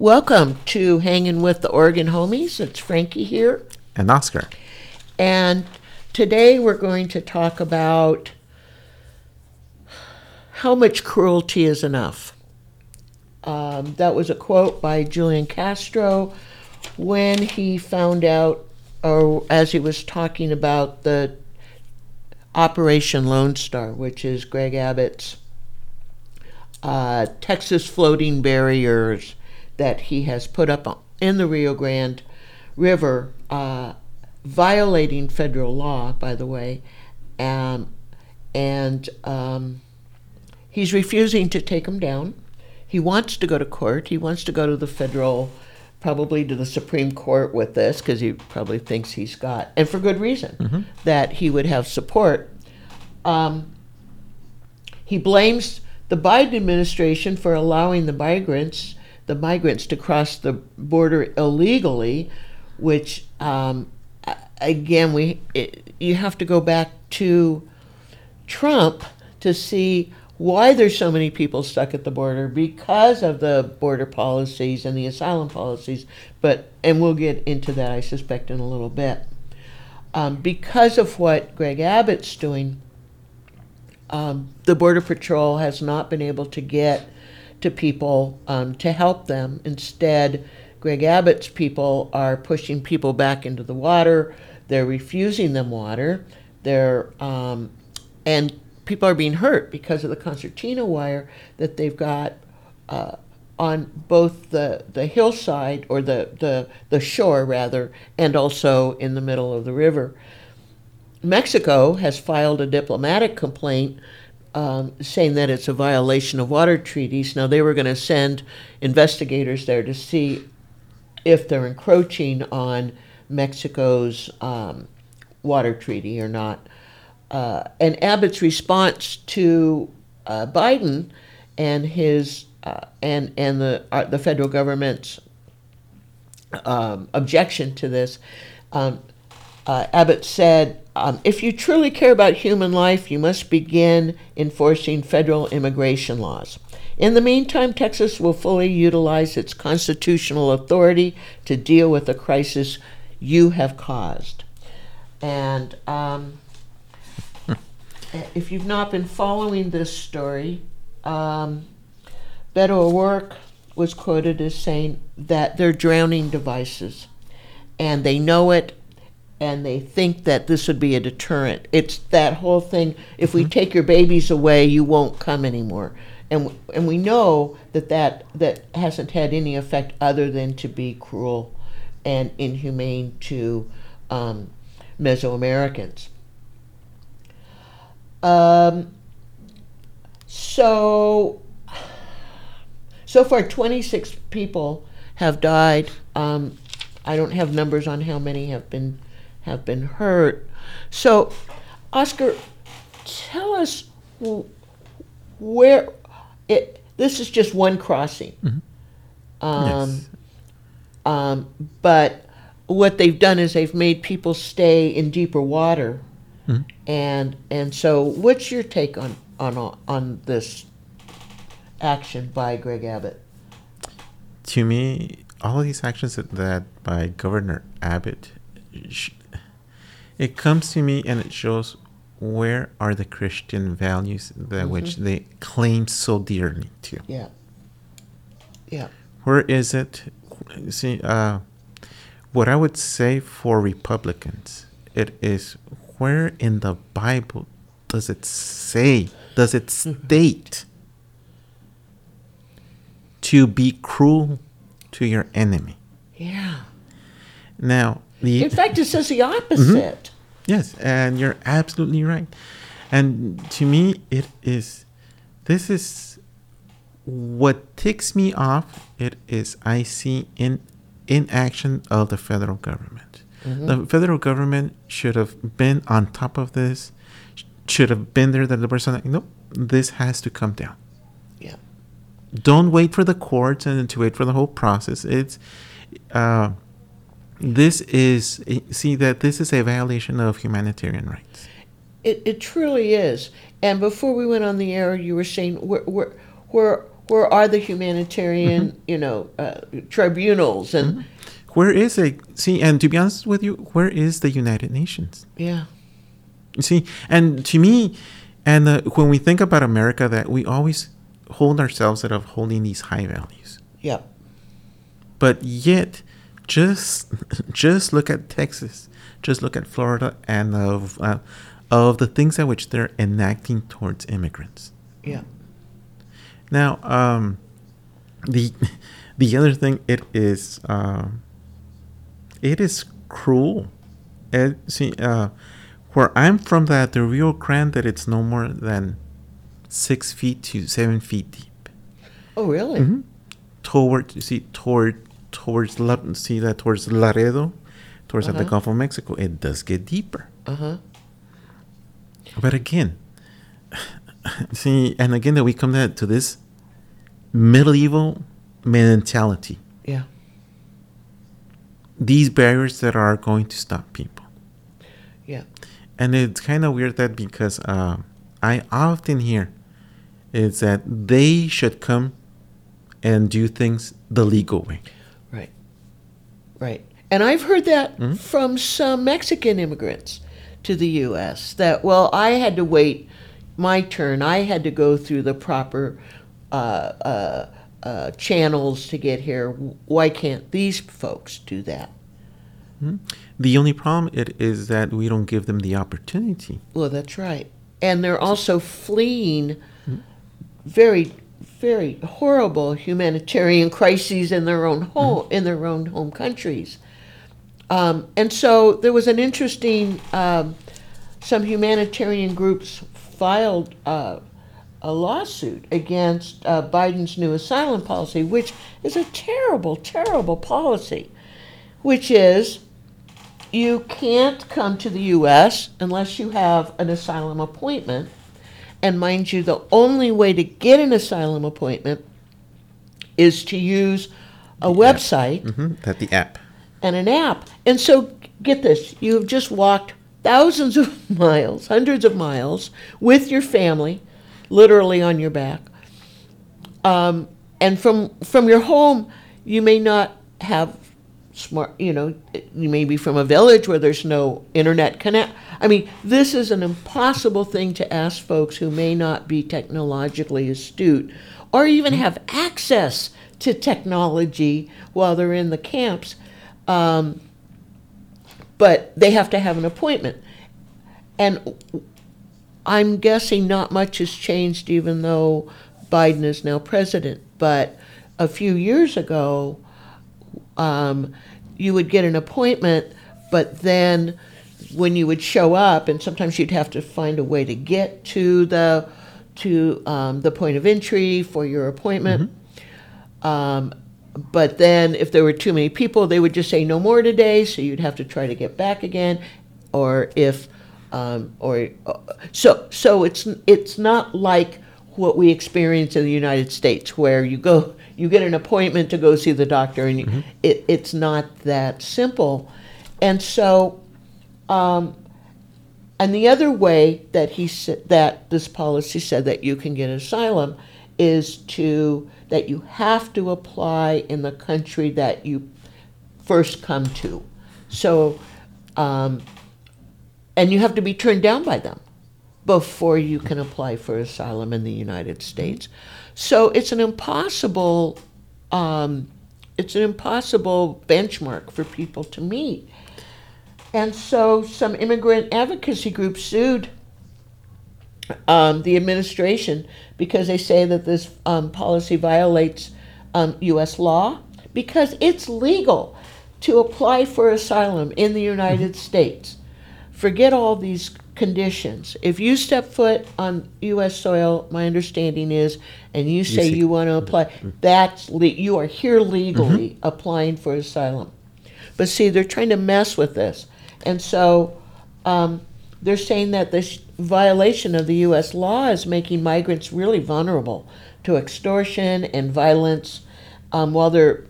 Welcome to Hanging with the Oregon Homies. It's Franki here. And Oscar. And today we're going to talk about how much cruelty is enough. Um, that was a quote by Julian Castro when he found out, or as he was talking about the Operation Lone Star, which is Greg Abbott's uh, Texas floating barriers that he has put up in the Rio Grande River, uh, violating federal law, by the way, um, and um, he's refusing to take them down. He wants to go to court. He wants to go to the federal, probably to the Supreme Court with this, because he probably thinks he's got, and for good reason, mm-hmm. that he would have support. Um, he blames the Biden administration for allowing the migrants the migrants to cross the border illegally, which um, again we it, you have to go back to Trump to see why there's so many people stuck at the border because of the border policies and the asylum policies. But and we'll get into that, I suspect, in a little bit. Um, because of what Greg Abbott's doing, um, the Border Patrol has not been able to get to people um, to help them. Instead, Greg Abbott's people are pushing people back into the water. They're refusing them water. They're um, and people are being hurt because of the concertina wire that they've got uh, on both the, the hillside or the, the, the shore rather, and also in the middle of the river. Mexico has filed a diplomatic complaint um, saying that it's a violation of water treaties. Now, they were going to send investigators there to see if they're encroaching on Mexico's um, water treaty or not. Uh, and Abbott's response to uh, Biden and his uh, and and the uh, the federal government's um, objection to this, um, uh, Abbott said um, if you truly care about human life, you must begin enforcing federal immigration laws. In the meantime, Texas will fully utilize its constitutional authority to deal with the crisis you have caused. And um, if you've not been following this story, um, Beto O'Rourke was quoted as saying that they're drowning devices and they know it and they think that this would be a deterrent. It's that whole thing if we mm-hmm. take your babies away, you won't come anymore. And, and we know that, that that hasn't had any effect other than to be cruel and inhumane to um, Mesoamericans. Um, so, so far, 26 people have died. Um, I don't have numbers on how many have been have been hurt. So, Oscar, tell us where it. This is just one crossing. Mm-hmm. Um, yes. um, but what they've done is they've made people stay in deeper water, mm-hmm. and and so what's your take on on on this action by Greg Abbott? To me, all of these actions that, that by Governor Abbott it comes to me and it shows where are the Christian values that mm-hmm. which they claim so dearly to. Yeah. Yeah. Where is it? See, uh, what I would say for Republicans, it is where in the Bible does it say, does it mm-hmm. state to be cruel to your enemy? Yeah. Now, the, in fact, it says the opposite. Mm-hmm. Yes, and you're absolutely right. And to me, it is. This is what ticks me off. It is I see in inaction of the federal government. Mm-hmm. The federal government should have been on top of this. Should have been there. That the person, like, nope, this has to come down. Yeah. Don't wait for the courts and to wait for the whole process. It's. Uh, this is see that this is a violation of humanitarian rights. It, it truly is. And before we went on the air, you were saying where where where, where are the humanitarian, you know, uh, tribunals and Where is a see? And to be honest with you, where is the United Nations? yeah, You see, and to me, and uh, when we think about America, that we always hold ourselves out of holding these high values, yeah, but yet, just just look at Texas, just look at Florida, and of uh, of the things at which they're enacting towards immigrants. yeah, Now, um, the the other thing it is um, it is cruel. It, see, uh, where I'm from, that the Rio Grande, that it's no more than six feet to seven feet deep. Oh, really? Mhm. Toward you see toward towards La, see that towards Laredo, towards at the Uh-huh. Gulf of Mexico, it does get deeper. Uh huh. But again, see, and again that we come to, to this medieval mentality. Yeah. These barriers that are going to stop people. Yeah. And it's kind of weird that because uh, I often hear is that they should come and do things the legal way. Right. And I've heard that Mhm. from some Mexican immigrants to the U.S. that, well, I had to wait my turn. I had to go through the proper uh, uh, uh, channels to get here. Why can't these folks do that? The only problem it is that we don't give them the opportunity. Well, that's right. And they're also fleeing very, very horrible humanitarian crises in their own home in their own home countries. Um, and so there was an interesting. Um, some humanitarian groups filed uh, a lawsuit against uh, Biden's new asylum policy, which is a terrible, terrible policy, which is you can't come to the U.S. unless you have an asylum appointment. And mind you, the only way to get an asylum appointment is to use a website hmm That the app. and an app. And so, get this you have just walked thousands of miles, hundreds of miles with your family, literally on your back. Um, and from, from your home, you may not have smart, you know, you may be from a village where there's no internet connect. I mean, this is an impossible thing to ask folks who may not be technologically astute or even have access to technology while they're in the camps. Um, but they have to have an appointment. And I'm guessing not much has changed, even though Biden is now president. But a few years ago, um, you would get an appointment, but then when you would show up, and sometimes you'd have to find a way to get to the to um, the point of entry for your appointment. Um, but then, if there were too many people, they would just say no more today, so you'd have to try to get back again. Or if, um, or uh, so so it's it's not like what we experience in the United States, where you go you get an appointment to go see the doctor, and you, it, it's not that simple. And so, um, and the other way that he said that this policy said that you can get asylum is to that you have to apply in the country that you first come to. So, um, and you have to be turned down by them before you can apply for asylum in the United States. So it's an impossible, um, it's an impossible benchmark for people to meet. And so some immigrant advocacy groups sued um, the administration because they say that this um, policy violates um, U.S. law because it's legal to apply for asylum in the United States. Forget all these conditions. If you step foot on U.S. soil, my understanding is, and you say say- you want to apply, that's le- you are here legally applying for asylum. But see, they're trying to mess with this, and so um, they're saying that this violation of the U.S. law is making migrants really vulnerable to extortion and violence um, while they're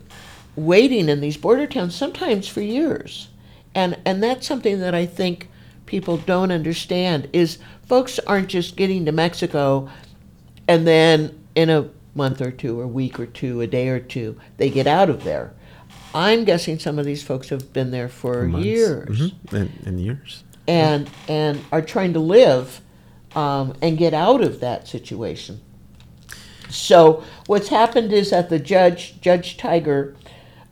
waiting in these border towns, sometimes for years. And and that's something that I think people don't understand is folks aren't just getting to Mexico and then in a month or two, a week or two, a day or two, they get out of there. I'm guessing some of these folks have been there for Months. years Mhm. And, and years. and and are trying to live um, and get out of that situation. So what's happened is that the judge, Judge Tigar,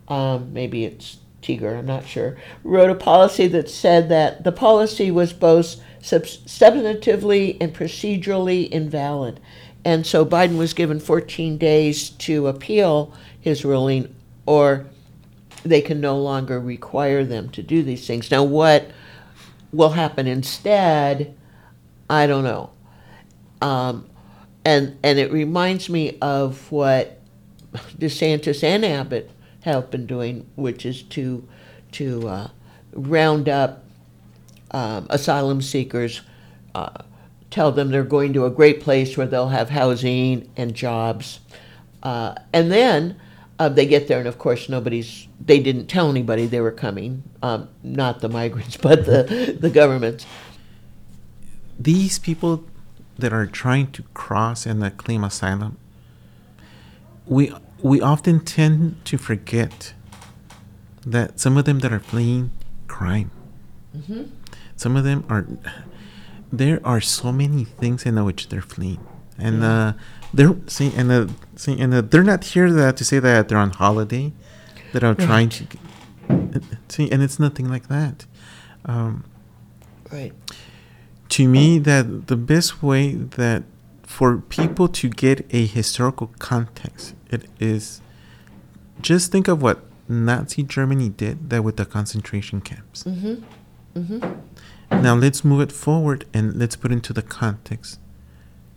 um, maybe it's Tigar, I'm not sure, wrote a policy that said that the policy was both substantively and procedurally invalid. And so Biden was given 14 days to appeal his ruling, or they can no longer require them to do these things. Now, what will happen instead, I don't know. Um, and and it reminds me of what DeSantis and Abbott have been doing, which is to to uh, round up um, asylum seekers, uh, tell them they're going to a great place where they'll have housing and jobs, uh, and then uh, they get there, and of course nobody's. They didn't tell anybody they were coming, um, not the migrants, but the the governments. These people that are trying to cross and claim asylum, we we often tend to forget that some of them that are fleeing crime. Some of them are. There are so many things in which they're fleeing, and uh, they're see, and uh, see, and uh, they're not here that, to say that they're on holiday, that are trying to see, and it's nothing like that. Um, Right. to me that the best way that for people to get a historical context it is just think of what nazi germany did that with the concentration camps Mm-hmm. Mm-hmm. now let's move it forward and let's put into the context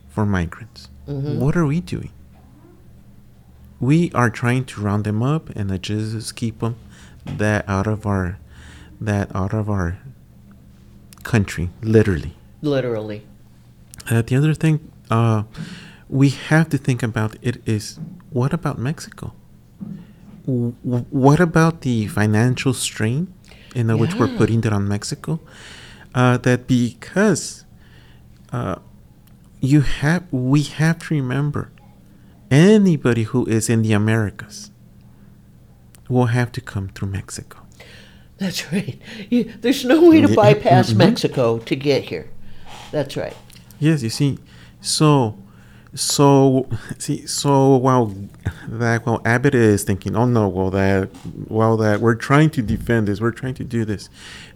for migrants Mhm. what are we doing we are trying to round them up and just keep them that out of our that out of our country literally Literally. Uh, the other thing uh, we have to think about it is what about Mexico? W- what about the financial strain in uh, which we're putting it on Mexico? Uh, that because uh, you have, we have to remember, anybody who is in the Americas will have to come through Mexico. That's right. You, there's no way to Yeah, bypass mhm. Mexico to get here. That's right. Yes, you see, so, so, see, so while that while Abbott is thinking, oh no, well that, well that we're trying to defend this, we're trying to do this.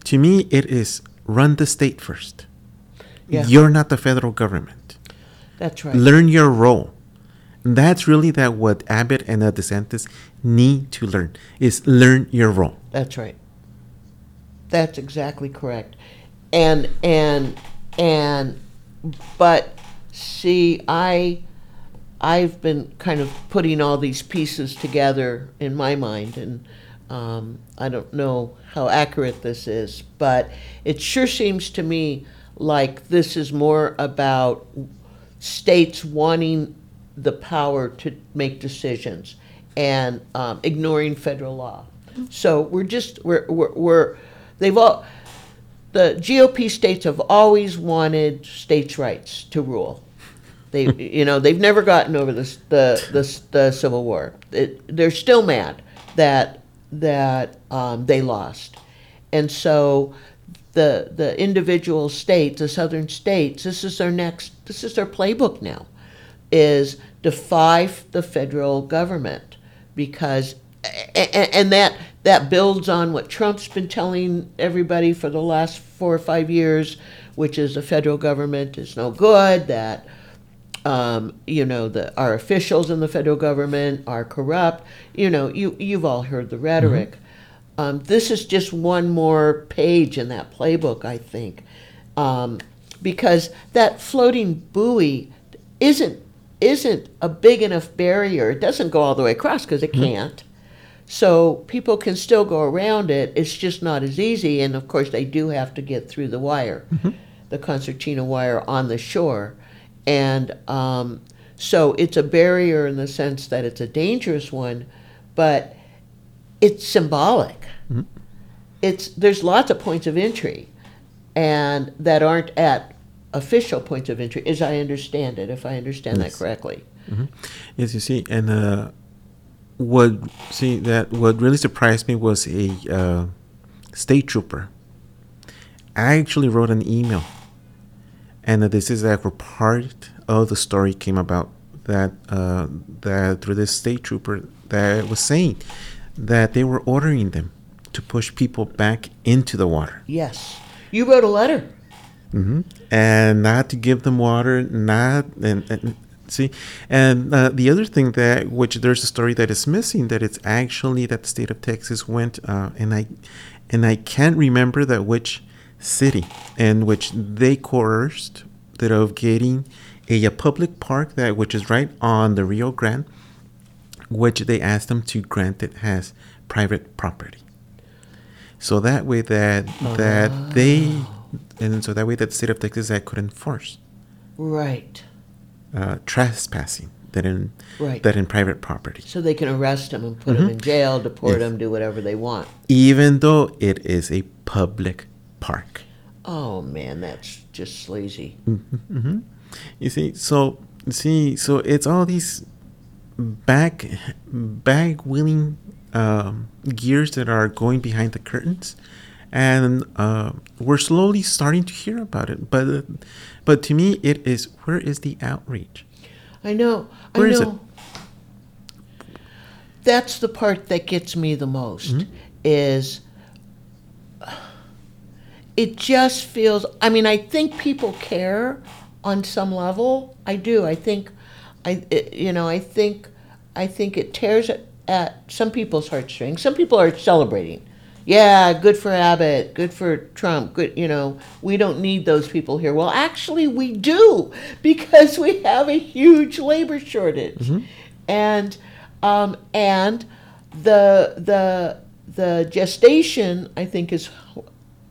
To me, it is run the state first. Yeah. You're not the federal government. That's right. Learn your role. And that's really that what Abbott and uh, DeSantis need to learn is learn your role. That's right. That's exactly correct. And and and but see I I've been kind of putting all these pieces together in my mind and um, I don't know how accurate this is, but it sure seems to me like this is more about states wanting the power to make decisions and um, ignoring federal law. So we're just we're, we're, we're they've all the GOP states have always wanted states' rights to rule. They you know they've never gotten over the the, the Civil War. It, they're still mad that that um, they lost, and so the the individual states, the southern states, this is their next this is their playbook now, is defy the federal government because and that that builds on what Trump's been telling everybody for the last four or five years, which is the federal government is no good. That um, you know the our officials in the federal government are corrupt. You know you you've all heard the rhetoric. Um, this is just one more page in that playbook, I think, um, because that floating buoy isn't isn't a big enough barrier. It doesn't go all the way across because it can't. So people can still go around it. It's just not as easy. And of course, they do have to get through the wire, the concertina wire on the shore. And um, so it's a barrier in the sense that it's a dangerous one, but it's symbolic. It's there's lots of points of entry, and that aren't at official points of entry, as I understand it. If I understand Yes. that correctly, Yes, you see, and uh, what see that what really surprised me was a uh, state trooper. I actually wrote an email, and this is like where part of the story came about that uh, that through this state trooper that was saying that they were ordering them to push people back into the water Yes. You wrote a letter. hmm and not to give them water, not and, and see, and uh, the other thing that which there's a story that is missing that it's actually that the state of Texas went uh, and I and I can't remember that which city and which they coerced that of getting a, a public park that which is right on the Rio Grande, which they asked them to grant it as private property. So that way that that they and so that way that the state of Texas that could enforce Right. Uh, trespassing that in Right. that in private property, So they can arrest them and put them in jail, deport Yes. them, do whatever they want. even though it is a public park. Oh man, that's just sleazy. hmm You see, so see, so it's all these back bag wheeling um, gears that are going behind the curtains, and uh, we're slowly starting to hear about it. But but to me, it is where is the outreach? I know. Where I is it? That's the part that gets me the most Mm-hmm. is it just feels I mean I think people care on some level. I do. I think I it, you know, I think I think it tears at, at some people's heartstrings. Some people are celebrating. Yeah, good for Abbott, good for Trump, good, you know, we don't need those people here. Well, actually, we do because we have a huge labor shortage. And um, and the the the gestation, I think, is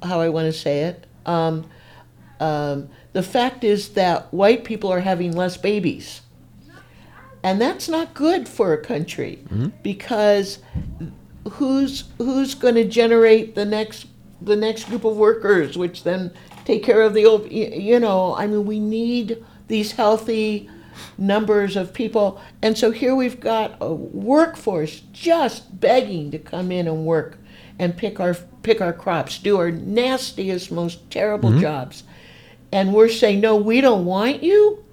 how I want to say it. Um, um, the fact is that white people are having less babies. And that's not good for a country because who's who's going to generate the next the next group of workers which then take care of the old you know i mean we need these healthy numbers of people. And so here we've got a workforce just begging to come in and work and pick our pick our crops do our nastiest most terrible mm-hmm. jobs. And we're saying no we don't want you.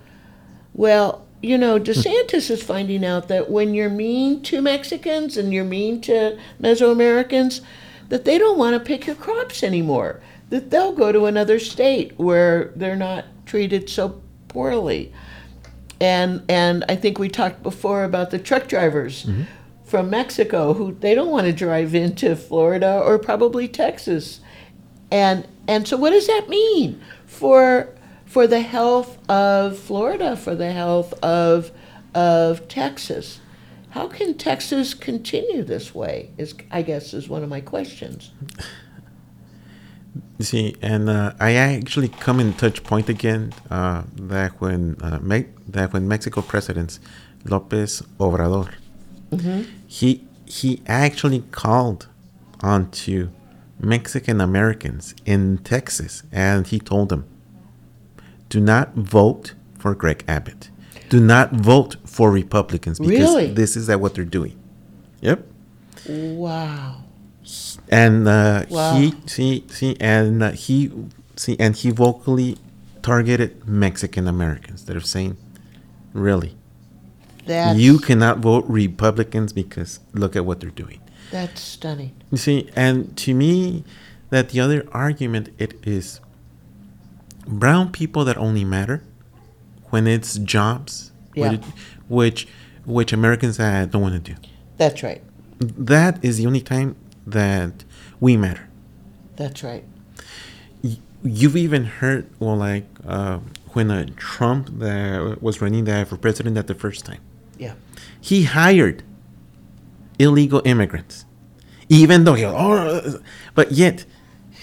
Well, you know, DeSantis is finding out that when you're mean to Mexicans and you're mean to Mesoamericans, that they don't want to pick your crops anymore. That they'll go to another state where they're not treated so poorly. And and I think we talked before about the truck drivers mm-hmm. from Mexico who they don't want to drive into Florida or probably Texas. And and so what does that mean for for the health of Florida, for the health of of Texas? How can Texas continue this way? Is I guess is one of my questions. See, and uh, I actually come in touch point again uh, that when uh, Me- that when Mexico President Lopez Obrador he he actually called onto Mexican Americans in Texas and he told them, "Do not vote for Greg Abbott. Do not vote for Republicans because Really? this is that what they're doing." Yep. Wow. and uh, Wow. he see see and uh, he see and he vocally targeted Mexican Americans that are saying, "Really, That's you cannot vote Republicans because look at what they're doing." that's stunning. You see, and to me, that the other argument it is brown people that only matter when it's jobs, Yeah. which which, which Americans uh, don't want to do. That's right. That is the only time that we matter. That's right. Y- You've even heard, well, like uh, when uh, Trump that was running there for president at the first time, Yeah. he hired illegal immigrants, even though he, oh, but yet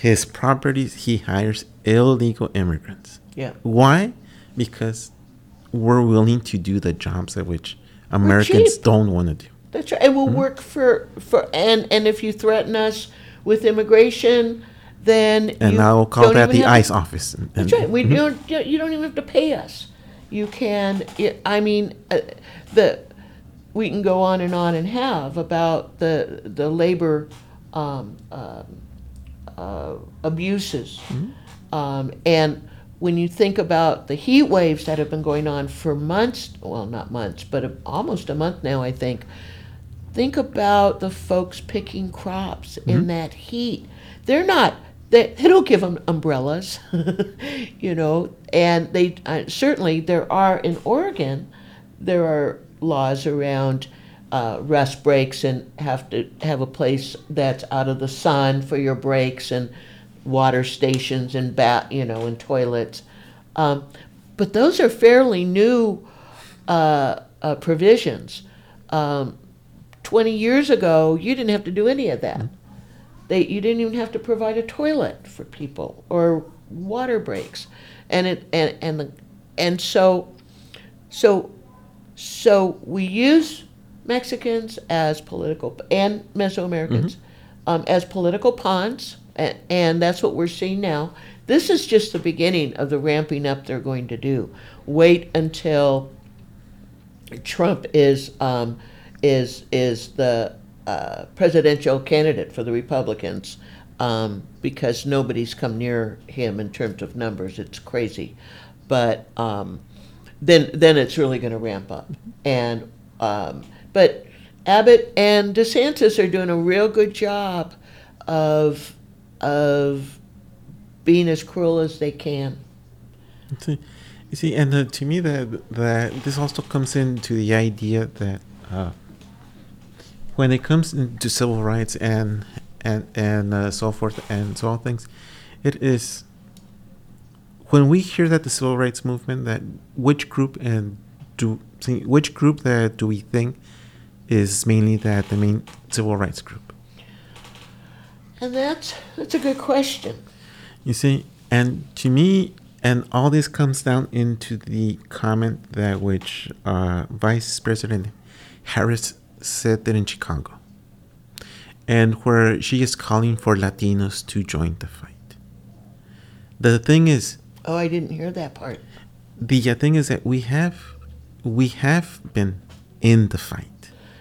his properties he hires illegal immigrants. Yeah. Why? Because we're willing to do the jobs at which Americans don't want to do. That's right. And Mm-hmm. we'll work for for and and if you threaten us with immigration, then And I'll call that the ICE office. And- That's right. We Mhm. don't. You don't even have to pay us. You can. It, I mean, uh, the we can go on and on and have about the the labor um, um uh, abuses, um, and when you think about the heat waves that have been going on for months, well, not months, but a, almost a month now, I think. Think about the folks picking crops in that heat. They're not. They, they don't give them umbrellas, you know. And they uh, certainly there are in Oregon, there are laws around uh, rest breaks and have to have a place that's out of the sun for your breaks and water stations and bat, you know, and toilets. Um, but those are fairly new uh, uh, provisions. Um, Twenty years ago, you didn't have to do any of that. They, you didn't even have to provide a toilet for people or water breaks, and it and and the, and so, so, so we use Mexicans as political and Mesoamericans um, as political pawns, and, and that's what we're seeing now. This is just the beginning of the ramping up they're going to do. Wait until Trump is um, is is the uh, presidential candidate for the Republicans um, because nobody's come near him in terms of numbers. It's crazy, but um, then then it's really going to ramp up. And um, but Abbott and DeSantis are doing a real good job of of being as cruel as they can. You see, and uh, to me that that this also comes into the idea that uh, when it comes to civil rights and and and uh, so forth and so on things, it is when we hear that the civil rights movement that which group and do which group that do we think is mainly that the main civil rights group? And that's that's a good question. You see, and to me, and all this comes down into the comment that which uh, Vice President Harris said that in Chicago, and where she is calling for Latinos to join the fight. The thing is, Oh, I didn't hear that part. the uh, thing is that we have, we have been in the fight.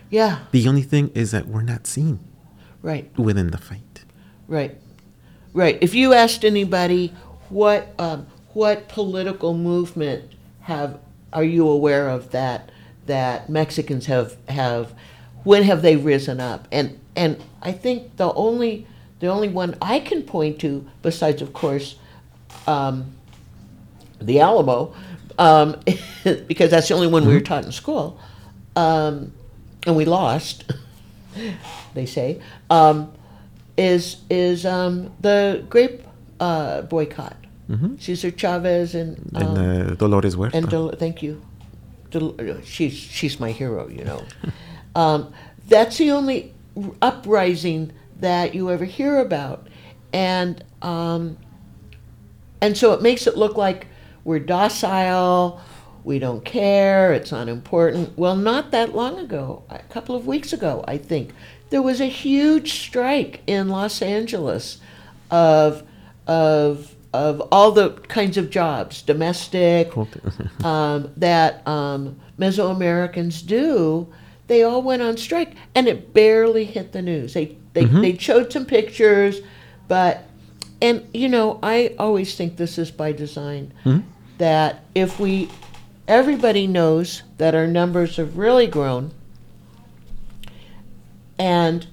Yeah, The only thing is that we're not seen right. within the fight. Right, right. If you asked anybody what um, what political movement have are you aware of that that Mexicans have have when have they risen up? And and I think the only the only one I can point to, besides of course, um, the Alamo, um, because that's the only one we were taught in school, um, and we lost. they say. Um, is is um, the grape uh, boycott. Mhm. Cesar Chavez and um, and uh, Dolores Huerta. and Del- thank you. Del- she's she's my hero, you know. um, that's the only r- uprising that you ever hear about, and um, and so it makes it look like we're docile, we don't care, it's unimportant. Well, not that long ago, a couple of weeks ago, I think, there was a huge strike in Los Angeles of of of all the kinds of jobs, domestic, um, that um, Mesoamericans do. They all went on strike, and it barely hit the news. They they, they showed some pictures, but and you know I always think this is by design. That if we, everybody knows that our numbers have really grown, and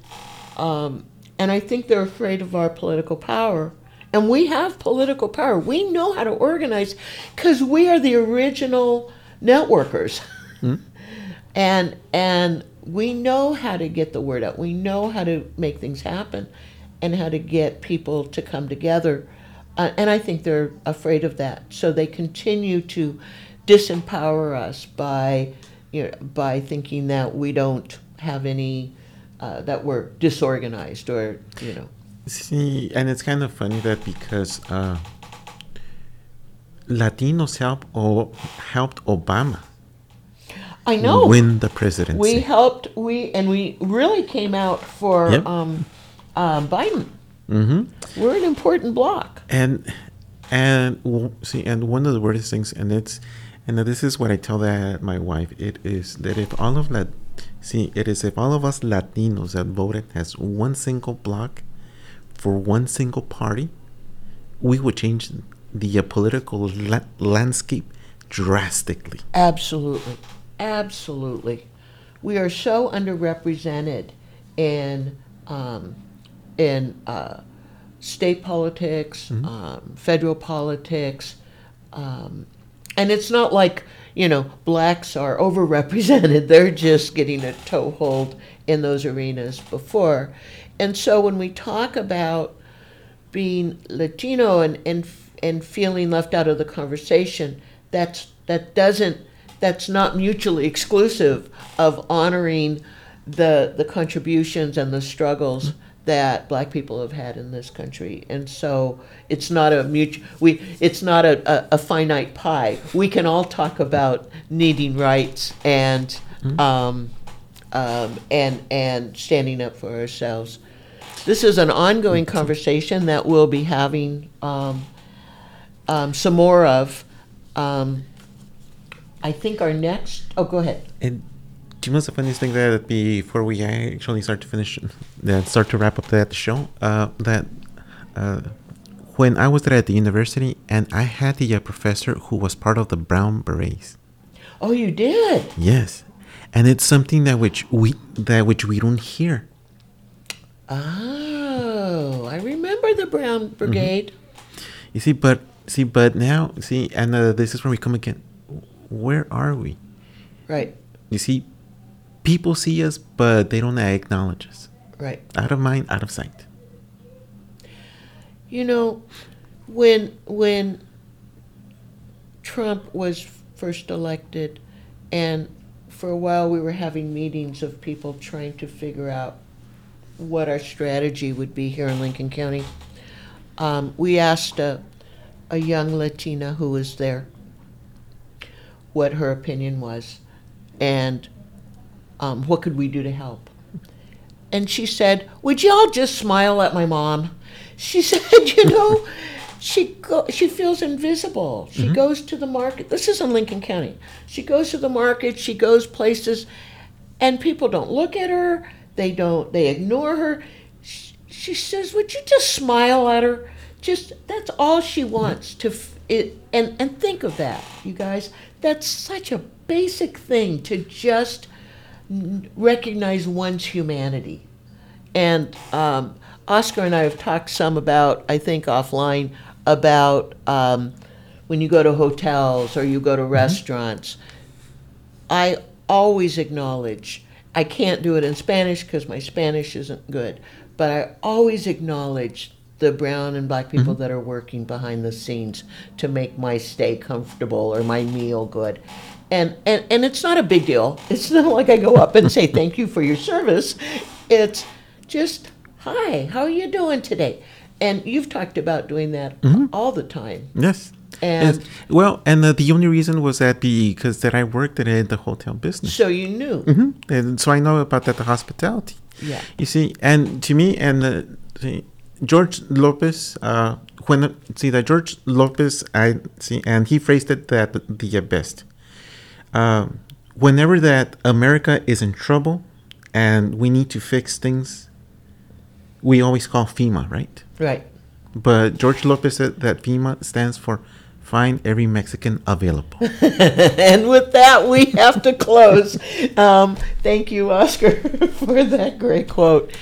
um, and I think they're afraid of our political power. And we have political power. We know how to organize because we are the original networkers. and and we know how to get the word out. We know how to make things happen and how to get people to come together. Uh, and I think they're afraid of that. So they continue to disempower us by you know, by thinking that we don't have any uh, that we're disorganized or you know See, and it's kind of funny that because uh, Latinos help or helped Obama I know win the presidency. we helped we and we really came out for Yep. um, um, Biden. hmm We're an important block. And and see, and one of the weirdest things, and it's And this is what I tell that my wife. It is that if all of that, see, it is if all of us Latinos that voted as one single block for one single party, we would change the uh, political la- landscape drastically. Absolutely. Absolutely. We are so underrepresented in um, in uh, state politics, um, federal politics, um, and it's not like you know blacks are overrepresented. They're just getting a toehold in those arenas before, and so when we talk about being Latino and and and feeling left out of the conversation, that's that doesn't that's not mutually exclusive of honoring the the contributions and the struggles that black people have had in this country. And so it's not a mutual we it's not a, a, a finite pie. We can all talk about needing rights and um, um, and and standing up for ourselves. This is an ongoing conversation that we'll be having um, um, some more of. Um, I think our next oh go ahead. And do you know the funniest thing that before we actually start to finish, that start to wrap up that show, uh, that uh, when I was there at the university and I had the uh, professor who was part of the Brown Berets. oh you did Yes, and it's something that which we that which we don't hear. Oh, I remember the Brown Brigade. You see, but see, but now see, and uh, this is where we come again. Where are we? Right, You see, people see us, but they don't acknowledge us. right. Out of mind, out of sight. You know, when when Trump was first elected, and for a while we were having meetings of people trying to figure out what our strategy would be here in Lincoln County. Um, we asked a, a young Latina who was there what her opinion was and um, what could we do to help. And she said, "Would y'all just smile at my mom?" She said, "You know, she go, she feels invisible. She goes to the market. This is in Lincoln County. She goes to the market. She goes places, and people don't look at her. They don't. They ignore her. She, she says, "Would you just smile at her? Just that's all she wants to." F- it, and and think of that, you guys. That's such a basic thing to just recognize one's humanity. And um, Oscar and I have talked some about, I think offline, about um, when you go to hotels or you go to restaurants. I always acknowledge, I can't do it in Spanish because my Spanish isn't good, but I always acknowledge the brown and black people that are working behind the scenes to make my stay comfortable or my meal good. And, and, and it's not a big deal. It's not like I go up and say thank you for your service. It's just, hi, how are you doing today? And you've talked about doing that all the time. Yes. And- yes. Well, and uh, the only reason was that because that I worked in the hotel business. So you knew. hmm And so I know about that the hospitality. Yeah. You see, and to me, and uh, see, George Lopez, uh, when see that George Lopez, I see, and he phrased it that the best. Um, whenever that America is in trouble, and we need to fix things, we always call FEMA, right? Right. But George Lopez said that FEMA stands for Find Every Mexican Available. and with that, we have to close. Um, thank you, Oscar, for that great quote.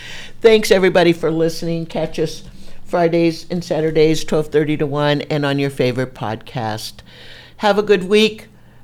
Thanks everybody for listening. Catch us Fridays and Saturdays, twelve thirty to one, and on your favorite podcast. Have a good week.